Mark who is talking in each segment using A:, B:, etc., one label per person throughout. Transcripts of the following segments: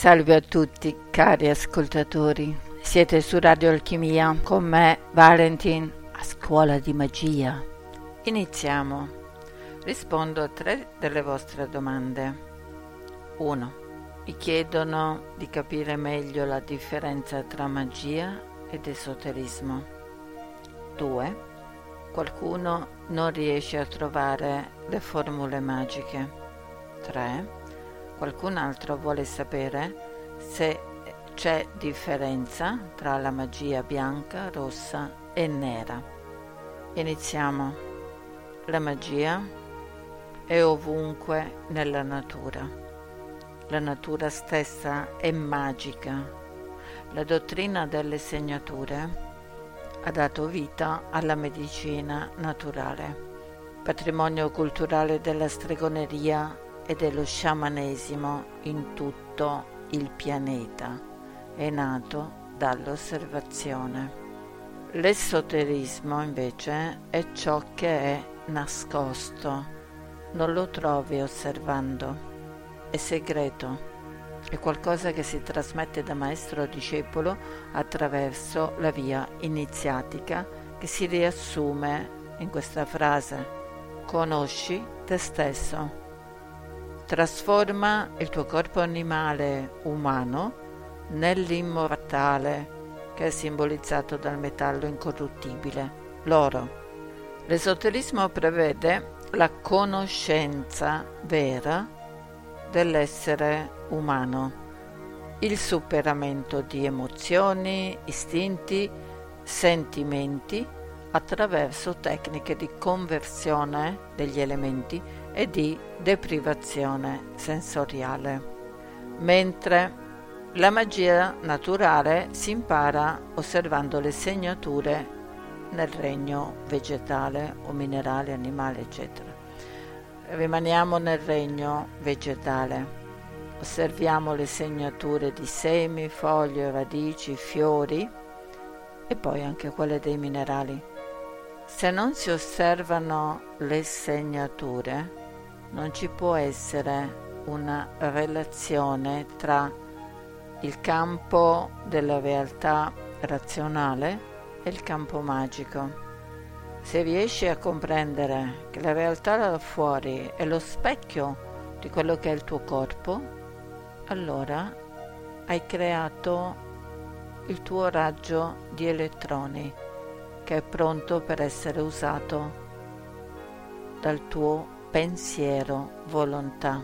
A: Salve a tutti cari ascoltatori, siete su Radio Alchimia con me Valentin a scuola di magia. Iniziamo. Rispondo a tre delle vostre domande. 1. Mi chiedono di capire meglio la differenza tra magia ed esoterismo. 2. Qualcuno non riesce a trovare le formule magiche. 3 Qualcun altro vuole sapere se c'è differenza tra la magia bianca, rossa e nera. Iniziamo. La magia è ovunque nella natura. La natura stessa è magica. La dottrina delle segnature ha dato vita alla medicina naturale, patrimonio culturale della stregoneria e dello sciamanesimo in tutto il pianeta. È nato dall'osservazione. L'esoterismo invece è ciò che è nascosto, non lo trovi osservando, è segreto, è qualcosa che si trasmette da maestro a discepolo attraverso la via iniziatica che si riassume in questa frase, conosci te stesso trasforma il tuo corpo animale umano nell'immortale che è simbolizzato dal metallo incorruttibile, l'oro. L'esoterismo prevede la conoscenza vera dell'essere umano, il superamento di emozioni, istinti, sentimenti attraverso tecniche di conversione degli elementi e di deprivazione sensoriale, mentre la magia naturale si impara osservando le segnature nel regno vegetale o minerale, animale, eccetera. Rimaniamo nel regno vegetale. Osserviamo le segnature di semi, foglie, radici, fiori e poi anche quelle dei minerali. Se non si osservano le segnature, non ci può essere una relazione tra il campo della realtà razionale e il campo magico. Se riesci a comprendere che la realtà là fuori è lo specchio di quello che è il tuo corpo, allora hai creato il tuo raggio di elettroni che è pronto per essere usato dal tuo pensiero, volontà,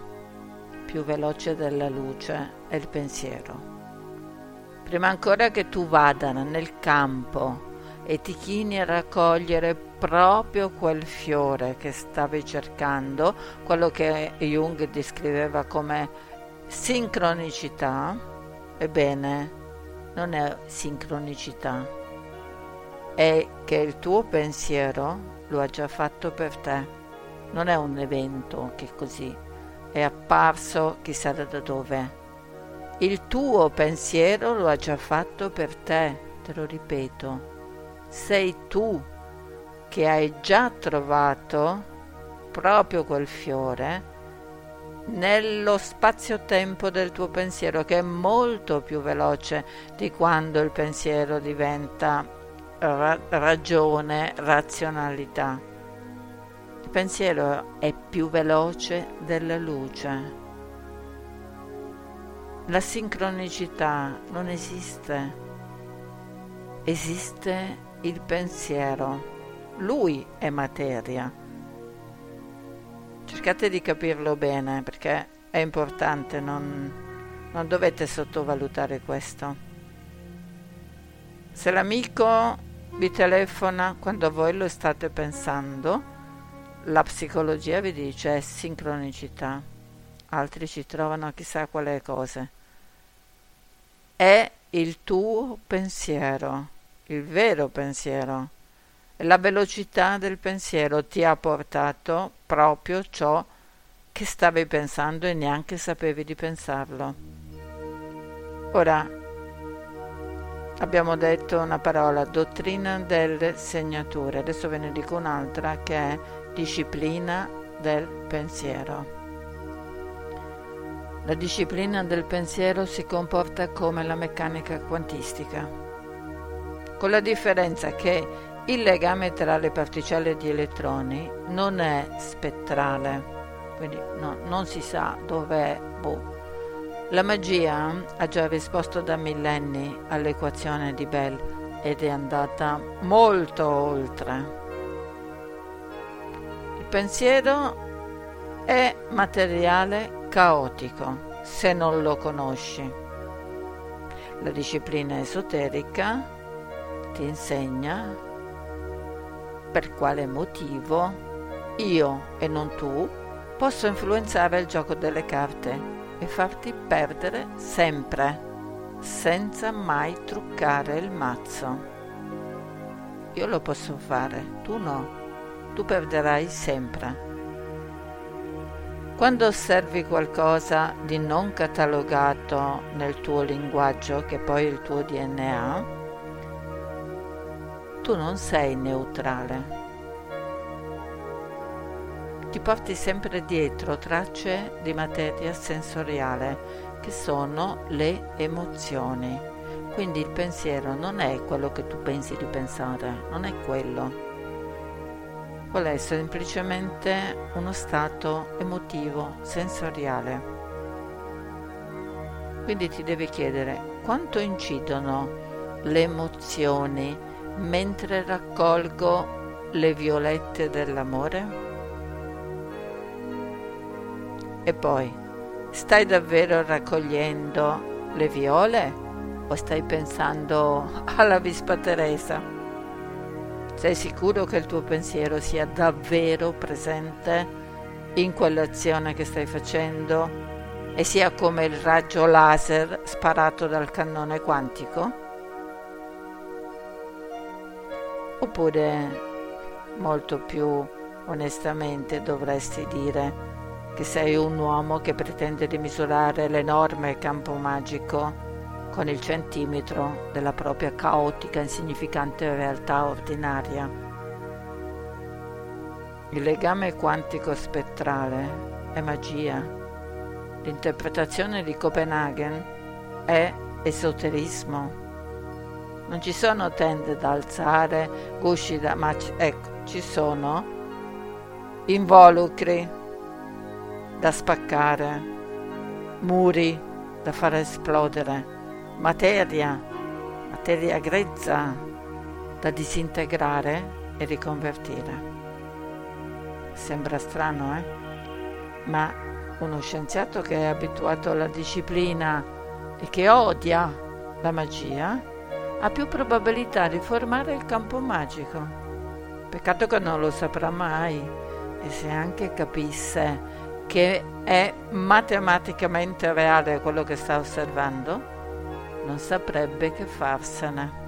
A: più veloce della luce è il pensiero. Prima ancora che tu vada nel campo e ti chini a raccogliere proprio quel fiore che stavi cercando, quello che Jung descriveva come sincronicità, ebbene, non è sincronicità, è che il tuo pensiero lo ha già fatto per te non è un evento che così è apparso chissà da dove. Il tuo pensiero lo ha già fatto per te, te lo ripeto. Sei tu che hai già trovato proprio quel fiore nello spazio-tempo del tuo pensiero che è molto più veloce di quando il pensiero diventa ra- ragione, razionalità pensiero è più veloce della luce. La sincronicità non esiste, esiste il pensiero. Lui è materia. Cercate di capirlo bene perché è importante, non, non dovete sottovalutare questo. Se l'amico vi telefona quando voi lo state pensando, la psicologia vi dice sincronicità, altri ci trovano chissà quale cose. È il tuo pensiero, il vero pensiero. La velocità del pensiero ti ha portato proprio ciò che stavi pensando e neanche sapevi di pensarlo. Ora, abbiamo detto una parola, dottrina delle segnature, adesso ve ne dico un'altra che è disciplina del pensiero. La disciplina del pensiero si comporta come la meccanica quantistica, con la differenza che il legame tra le particelle di elettroni non è spettrale, quindi no, non si sa dov'è. Boh. La magia ha già risposto da millenni all'equazione di Bell ed è andata molto oltre. Pensiero è materiale caotico se non lo conosci. La disciplina esoterica ti insegna per quale motivo io e non tu posso influenzare il gioco delle carte e farti perdere sempre, senza mai truccare il mazzo. Io lo posso fare, tu no tu perderai sempre. Quando osservi qualcosa di non catalogato nel tuo linguaggio, che è poi il tuo DNA, tu non sei neutrale. Ti porti sempre dietro tracce di materia sensoriale, che sono le emozioni. Quindi il pensiero non è quello che tu pensi di pensare, non è quello vuole essere semplicemente uno stato emotivo, sensoriale. Quindi ti devi chiedere quanto incidono le emozioni mentre raccolgo le violette dell'amore? E poi, stai davvero raccogliendo le viole o stai pensando alla Vispa Teresa? Sei sicuro che il tuo pensiero sia davvero presente in quell'azione che stai facendo e sia come il raggio laser sparato dal cannone quantico? Oppure, molto più onestamente, dovresti dire che sei un uomo che pretende di misurare l'enorme campo magico con il centimetro della propria caotica, insignificante realtà ordinaria. Il legame quantico spettrale è magia. L'interpretazione di Copenaghen è esoterismo. Non ci sono tende da alzare, gusci da... ma c- ecco, ci sono involucri da spaccare, muri da far esplodere materia, materia grezza da disintegrare e riconvertire. Sembra strano, eh? Ma uno scienziato che è abituato alla disciplina e che odia la magia ha più probabilità di formare il campo magico. Peccato che non lo saprà mai e se anche capisse che è matematicamente reale quello che sta osservando, non saprebbe che farsene.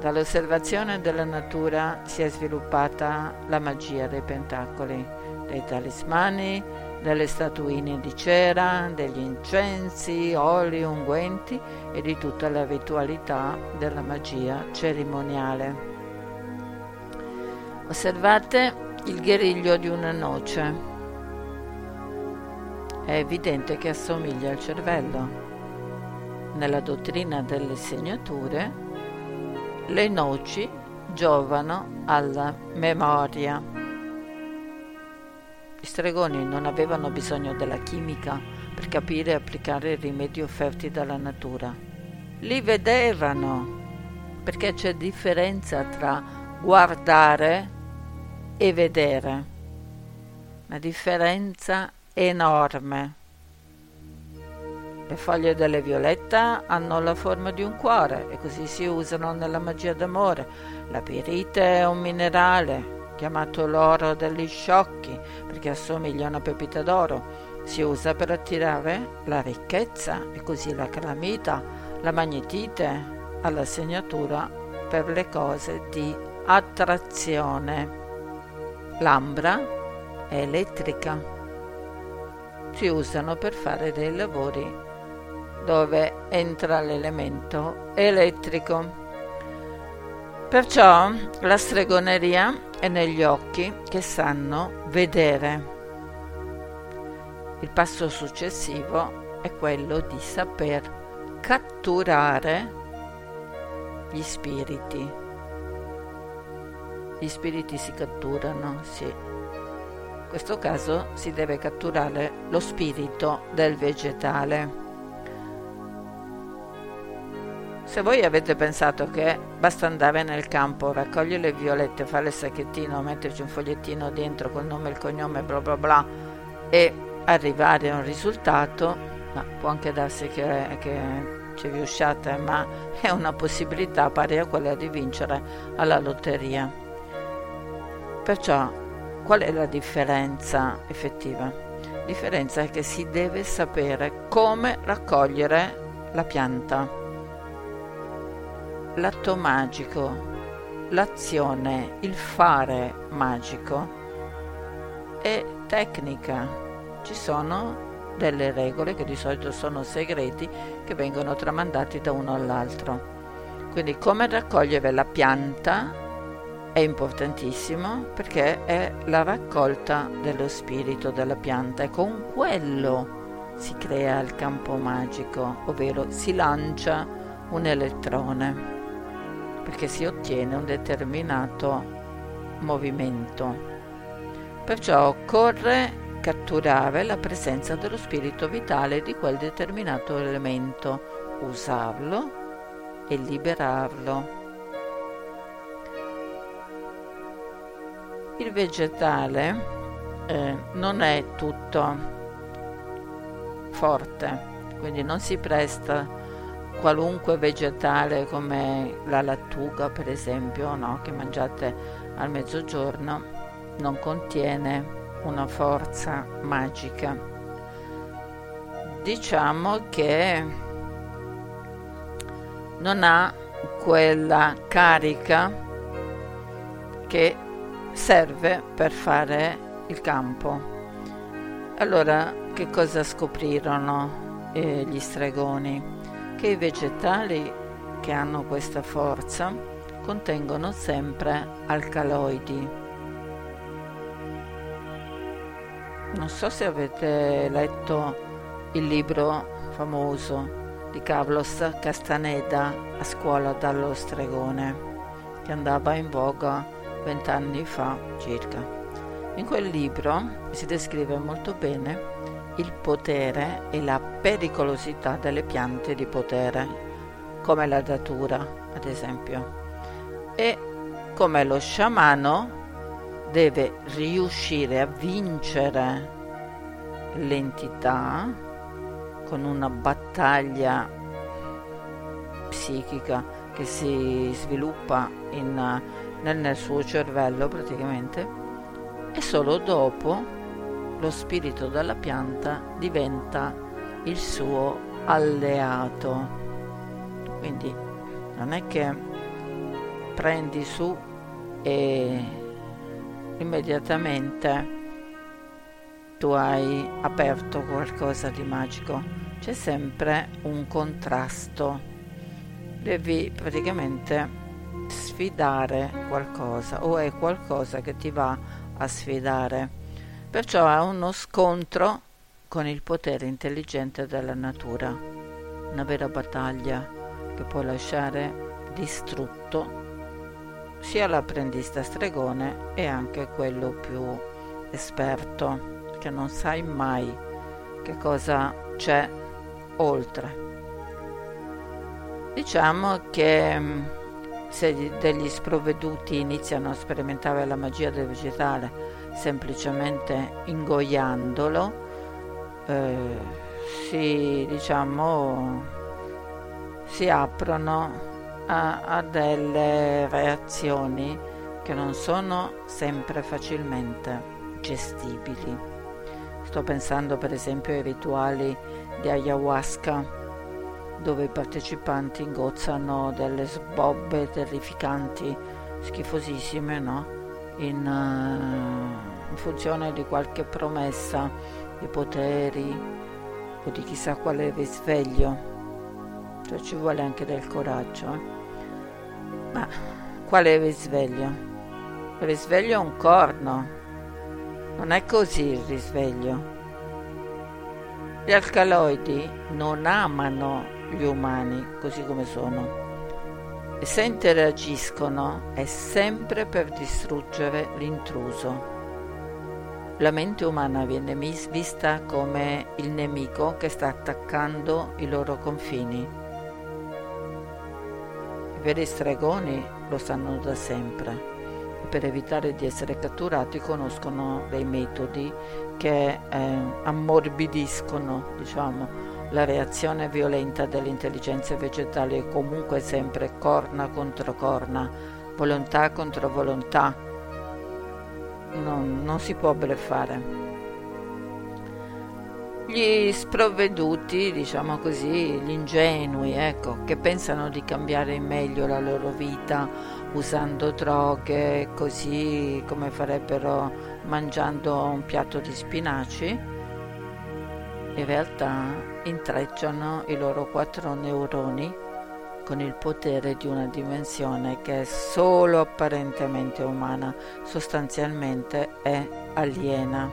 A: Dall'osservazione della natura si è sviluppata la magia dei pentacoli, dei talismani, delle statuine di cera, degli incensi, oli, unguenti e di tutta la ritualità della magia cerimoniale. Osservate il guerriglio di una noce. È evidente che assomiglia al cervello nella dottrina delle segnature, le noci giovano alla memoria. Gli stregoni non avevano bisogno della chimica per capire e applicare i rimedi offerti dalla natura. Li vedevano, perché c'è differenza tra guardare e vedere. Una differenza enorme. Le foglie delle violetta hanno la forma di un cuore e così si usano nella magia d'amore. La pirite è un minerale chiamato l'oro degli sciocchi perché assomiglia a una pepita d'oro. Si usa per attirare la ricchezza e così la calamita, la magnetite ha la segnatura per le cose di attrazione. L'ambra è elettrica. Si usano per fare dei lavori dove entra l'elemento elettrico. Perciò la stregoneria è negli occhi che sanno vedere. Il passo successivo è quello di saper catturare gli spiriti. Gli spiriti si catturano, sì. In questo caso si deve catturare lo spirito del vegetale. Se voi avete pensato che basta andare nel campo, raccogliere le violette, fare il sacchettino, metterci un fogliettino dentro col nome e il cognome, bla bla bla, e arrivare a un risultato, ma può anche darsi che, che ci riusciate, ma è una possibilità pari a quella di vincere alla lotteria. Perciò, qual è la differenza effettiva? La differenza è che si deve sapere come raccogliere la pianta l'atto magico, l'azione, il fare magico è tecnica. Ci sono delle regole che di solito sono segreti che vengono tramandati da uno all'altro. Quindi come raccogliere la pianta è importantissimo perché è la raccolta dello spirito della pianta e con quello si crea il campo magico, ovvero si lancia un elettrone perché si ottiene un determinato movimento. Perciò occorre catturare la presenza dello spirito vitale di quel determinato elemento, usarlo e liberarlo. Il vegetale eh, non è tutto forte, quindi non si presta qualunque vegetale come la lattuga per esempio no? che mangiate al mezzogiorno non contiene una forza magica diciamo che non ha quella carica che serve per fare il campo allora che cosa scoprirono eh, gli stregoni che i vegetali che hanno questa forza contengono sempre alcaloidi. Non so se avete letto il libro famoso di Carlos Castaneda a scuola dallo stregone, che andava in voga vent'anni fa circa. In quel libro si descrive molto bene il potere e la pericolosità delle piante di potere, come la datura, ad esempio, e come lo sciamano deve riuscire a vincere l'entità con una battaglia psichica che si sviluppa in, nel, nel suo cervello praticamente e solo dopo lo spirito della pianta diventa il suo alleato. Quindi non è che prendi su e immediatamente tu hai aperto qualcosa di magico. C'è sempre un contrasto. Devi praticamente sfidare qualcosa o è qualcosa che ti va a sfidare. Perciò ha uno scontro con il potere intelligente della natura, una vera battaglia che può lasciare distrutto sia l'apprendista stregone e anche quello più esperto, che non sai mai che cosa c'è oltre. Diciamo che mm, se degli sprovveduti iniziano a sperimentare la magia del vegetale semplicemente ingoiandolo eh, si diciamo si aprono a, a delle reazioni che non sono sempre facilmente gestibili. Sto pensando per esempio ai rituali di ayahuasca dove i partecipanti ingozzano delle sbobbe terrificanti, schifosissime, no? In, uh, in funzione di qualche promessa di poteri o di chissà quale risveglio. Cioè ci vuole anche del coraggio. Eh? Ma quale risveglio? Il risveglio è un corno. Non è così il risveglio. Gli alcaloidi non amano gli umani così come sono e se interagiscono è sempre per distruggere l'intruso. La mente umana viene vista come il nemico che sta attaccando i loro confini. I veri stregoni lo sanno da sempre e per evitare di essere catturati conoscono dei metodi che eh, ammorbidiscono, diciamo, la reazione violenta delle intelligenze vegetali è comunque sempre corna contro corna, volontà contro volontà. Non, non si può bleffare. Gli sprovveduti, diciamo così, gli ingenui, ecco, che pensano di cambiare in meglio la loro vita usando droghe, così come farebbero mangiando un piatto di spinaci, in realtà intrecciano i loro quattro neuroni con il potere di una dimensione che è solo apparentemente umana, sostanzialmente è aliena.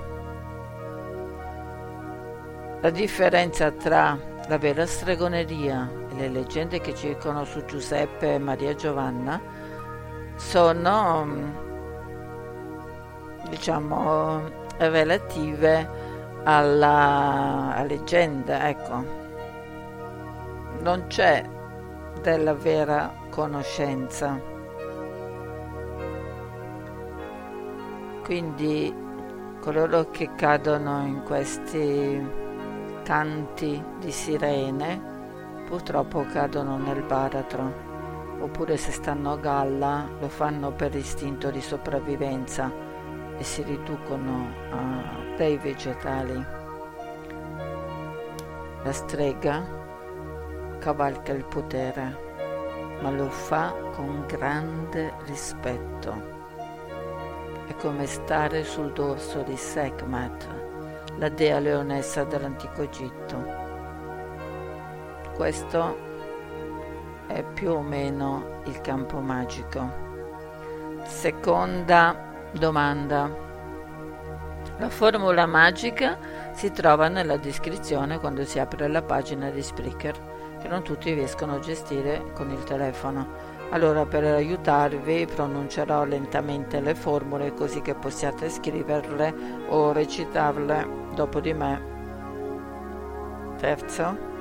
A: La differenza tra la vera stregoneria e le leggende che circolano su Giuseppe e Maria Giovanna sono, diciamo, relative alla leggenda, ecco. Non c'è della vera conoscenza. Quindi coloro che cadono in questi canti di sirene purtroppo cadono nel baratro oppure se stanno a galla lo fanno per istinto di sopravvivenza e si riducono a dei vegetali. La strega cavalca il potere, ma lo fa con grande rispetto. È come stare sul dorso di Sekhmet, la dea leonessa dell'antico Egitto. Questo è più o meno il campo magico. Seconda domanda. La formula magica si trova nella descrizione quando si apre la pagina di Spreaker, che non tutti riescono a gestire con il telefono. Allora per aiutarvi pronuncerò lentamente le formule così che possiate scriverle o recitarle dopo di me. Terzo.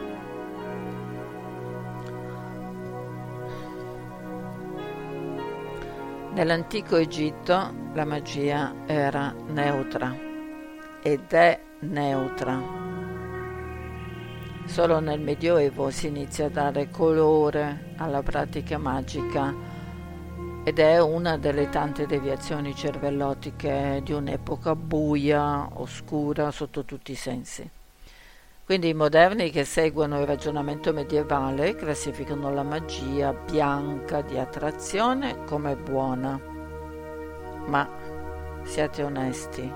A: Nell'antico Egitto la magia era neutra ed è neutra. Solo nel Medioevo si inizia a dare colore alla pratica magica ed è una delle tante deviazioni cervellotiche di un'epoca buia, oscura sotto tutti i sensi. Quindi i moderni che seguono il ragionamento medievale classificano la magia bianca di attrazione come buona. Ma siate onesti,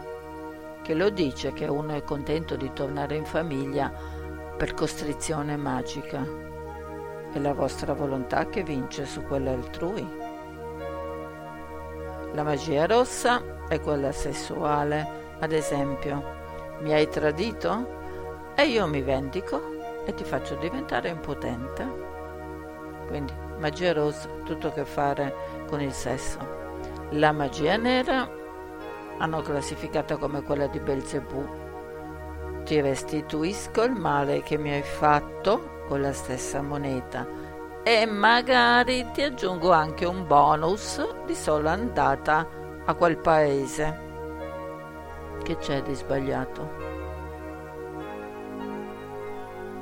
A: che lo dice che uno è contento di tornare in famiglia per costrizione magica. È la vostra volontà che vince su quella altrui. La magia rossa è quella sessuale, ad esempio, mi hai tradito? E io mi vendico e ti faccio diventare impotente. Quindi magia rossa, tutto a che fare con il sesso. La magia nera hanno classificata come quella di Belzebù. Ti restituisco il male che mi hai fatto con la stessa moneta e magari ti aggiungo anche un bonus di sola andata a quel paese. Che c'è di sbagliato?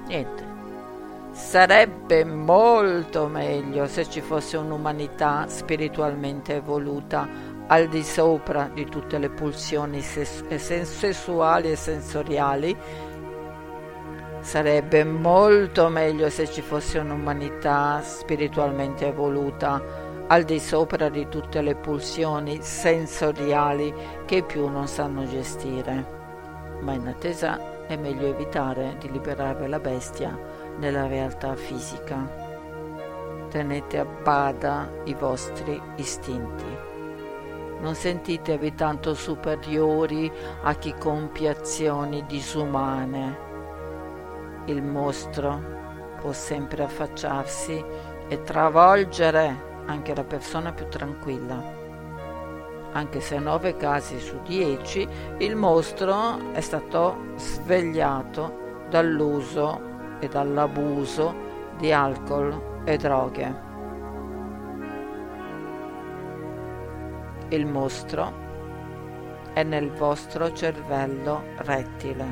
A: Niente. Sarebbe molto meglio se ci fosse un'umanità spiritualmente evoluta al di sopra di tutte le pulsioni sessuali e sensoriali. Sarebbe molto meglio se ci fosse un'umanità spiritualmente evoluta al di sopra di tutte le pulsioni sensoriali che più non sanno gestire. Ma in attesa è meglio evitare di liberare la bestia nella realtà fisica. Tenete a bada i vostri istinti. Non sentitevi tanto superiori a chi compie azioni disumane. il mostro può sempre affacciarsi e travolgere anche la persona più tranquilla. Anche se 9 casi su 10 il mostro è stato svegliato dall'uso e dall'abuso di alcol e droghe. Il mostro è nel vostro cervello rettile.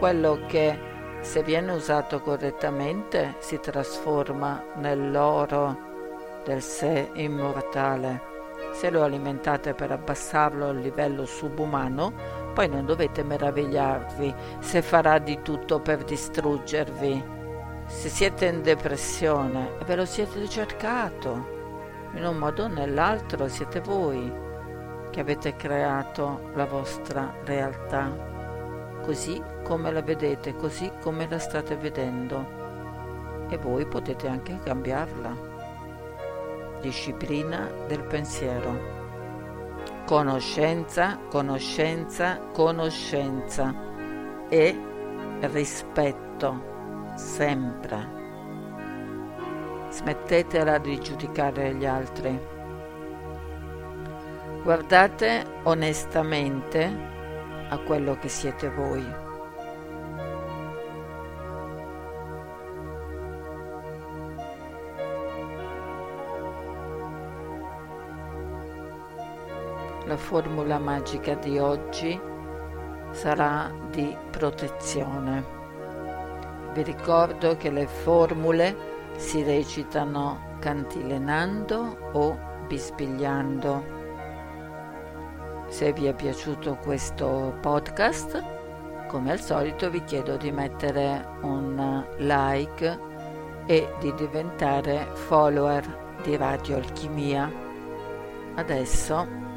A: Quello che se viene usato correttamente si trasforma nell'oro del sé immortale. Se lo alimentate per abbassarlo al livello subumano, poi non dovete meravigliarvi se farà di tutto per distruggervi. Se siete in depressione, ve lo siete cercato. In un modo o nell'altro siete voi che avete creato la vostra realtà, così come la vedete, così come la state vedendo. E voi potete anche cambiarla disciplina del pensiero. Conoscenza, conoscenza, conoscenza e rispetto, sempre. Smettetela di giudicare gli altri. Guardate onestamente a quello che siete voi. Formula magica di oggi sarà di protezione. Vi ricordo che le formule si recitano cantilenando o bisbigliando. Se vi è piaciuto questo podcast, come al solito vi chiedo di mettere un like e di diventare follower di Radio Alchimia. Adesso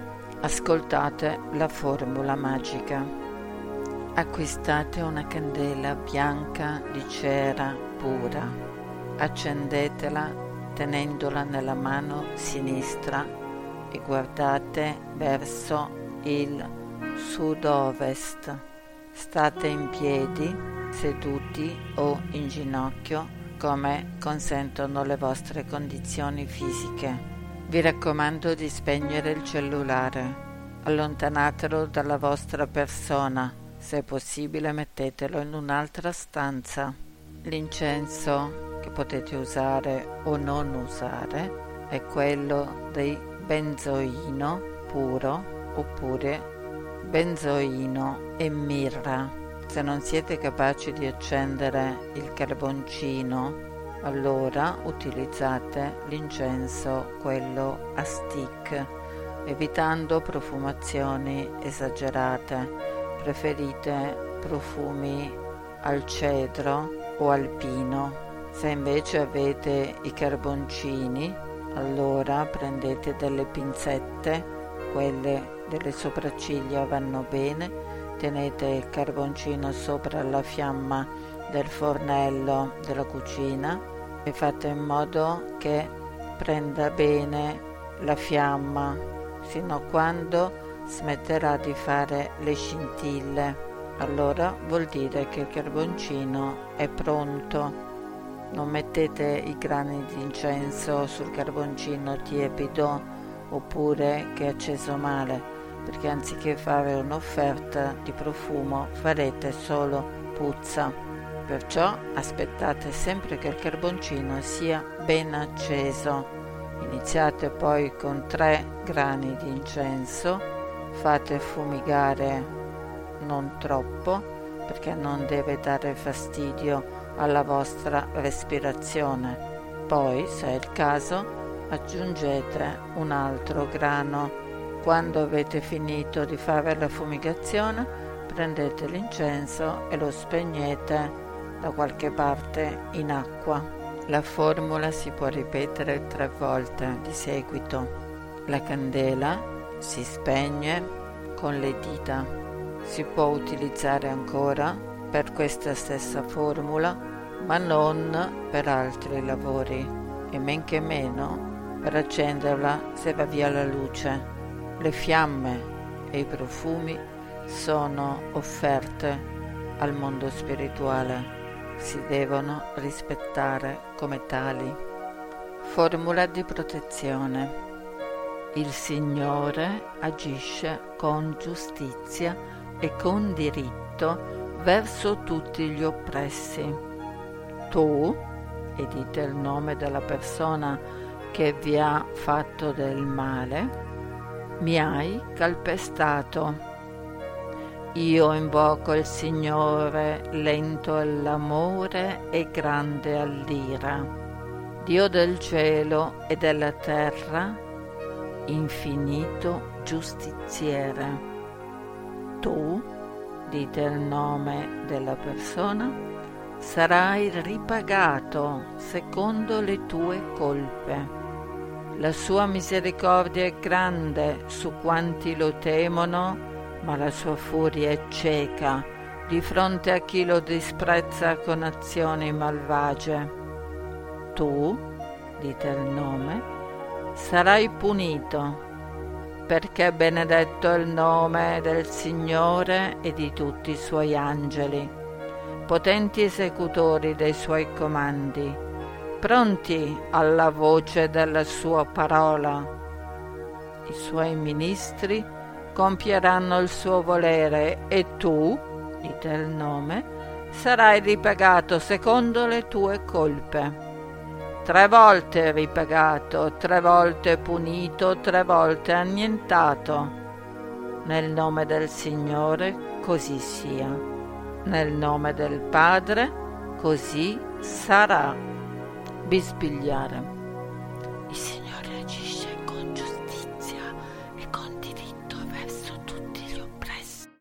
A: Ascoltate la formula magica. Acquistate una candela bianca di cera pura. Accendetela tenendola nella mano sinistra e guardate verso il sud-ovest. State in piedi, seduti o in ginocchio come consentono le vostre condizioni fisiche. Vi raccomando di spegnere il cellulare. Allontanatelo dalla vostra persona. Se possibile mettetelo in un'altra stanza. L'incenso che potete usare o non usare è quello di benzoino puro oppure benzoino e mirra. Se non siete capaci di accendere il carboncino allora utilizzate l'incenso quello a stick, evitando profumazioni esagerate. Preferite profumi al cedro o al pino. Se invece avete i carboncini, allora prendete delle pinzette, quelle delle sopracciglia vanno bene, tenete il carboncino sopra la fiamma del fornello della cucina e fate in modo che prenda bene la fiamma fino a quando smetterà di fare le scintille. Allora vuol dire che il carboncino è pronto. Non mettete i grani di incenso sul carboncino tiepido oppure che è acceso male, perché anziché fare un'offerta di profumo farete solo puzza. Perciò aspettate sempre che il carboncino sia ben acceso. Iniziate poi con 3 grani di incenso, fate fumigare non troppo perché non deve dare fastidio alla vostra respirazione. Poi, se è il caso, aggiungete un altro grano. Quando avete finito di fare la fumigazione, prendete l'incenso e lo spegnete da qualche parte in acqua. La formula si può ripetere tre volte di seguito. La candela si spegne con le dita. Si può utilizzare ancora per questa stessa formula, ma non per altri lavori e men che meno per accenderla se va via la luce. Le fiamme e i profumi sono offerte al mondo spirituale si devono rispettare come tali. Formula di protezione. Il Signore agisce con giustizia e con diritto verso tutti gli oppressi. Tu, e dite il nome della persona che vi ha fatto del male, mi hai calpestato. Io invoco il Signore lento all'amore e grande all'ira, Dio del cielo e della terra, infinito giustiziere. Tu, dite il nome della persona, sarai ripagato secondo le tue colpe. La sua misericordia è grande su quanti lo temono, ma la sua furia è cieca di fronte a chi lo disprezza con azioni malvagie. Tu, dite il nome, sarai punito, perché benedetto è il nome del Signore e di tutti i suoi angeli, potenti esecutori dei suoi comandi pronti alla voce della sua parola. I suoi ministri compieranno il suo volere e tu, dite il nome, sarai ripagato secondo le tue colpe. Tre volte ripagato, tre volte punito, tre volte annientato. Nel nome del Signore così sia. Nel nome del Padre così sarà bisbigliare.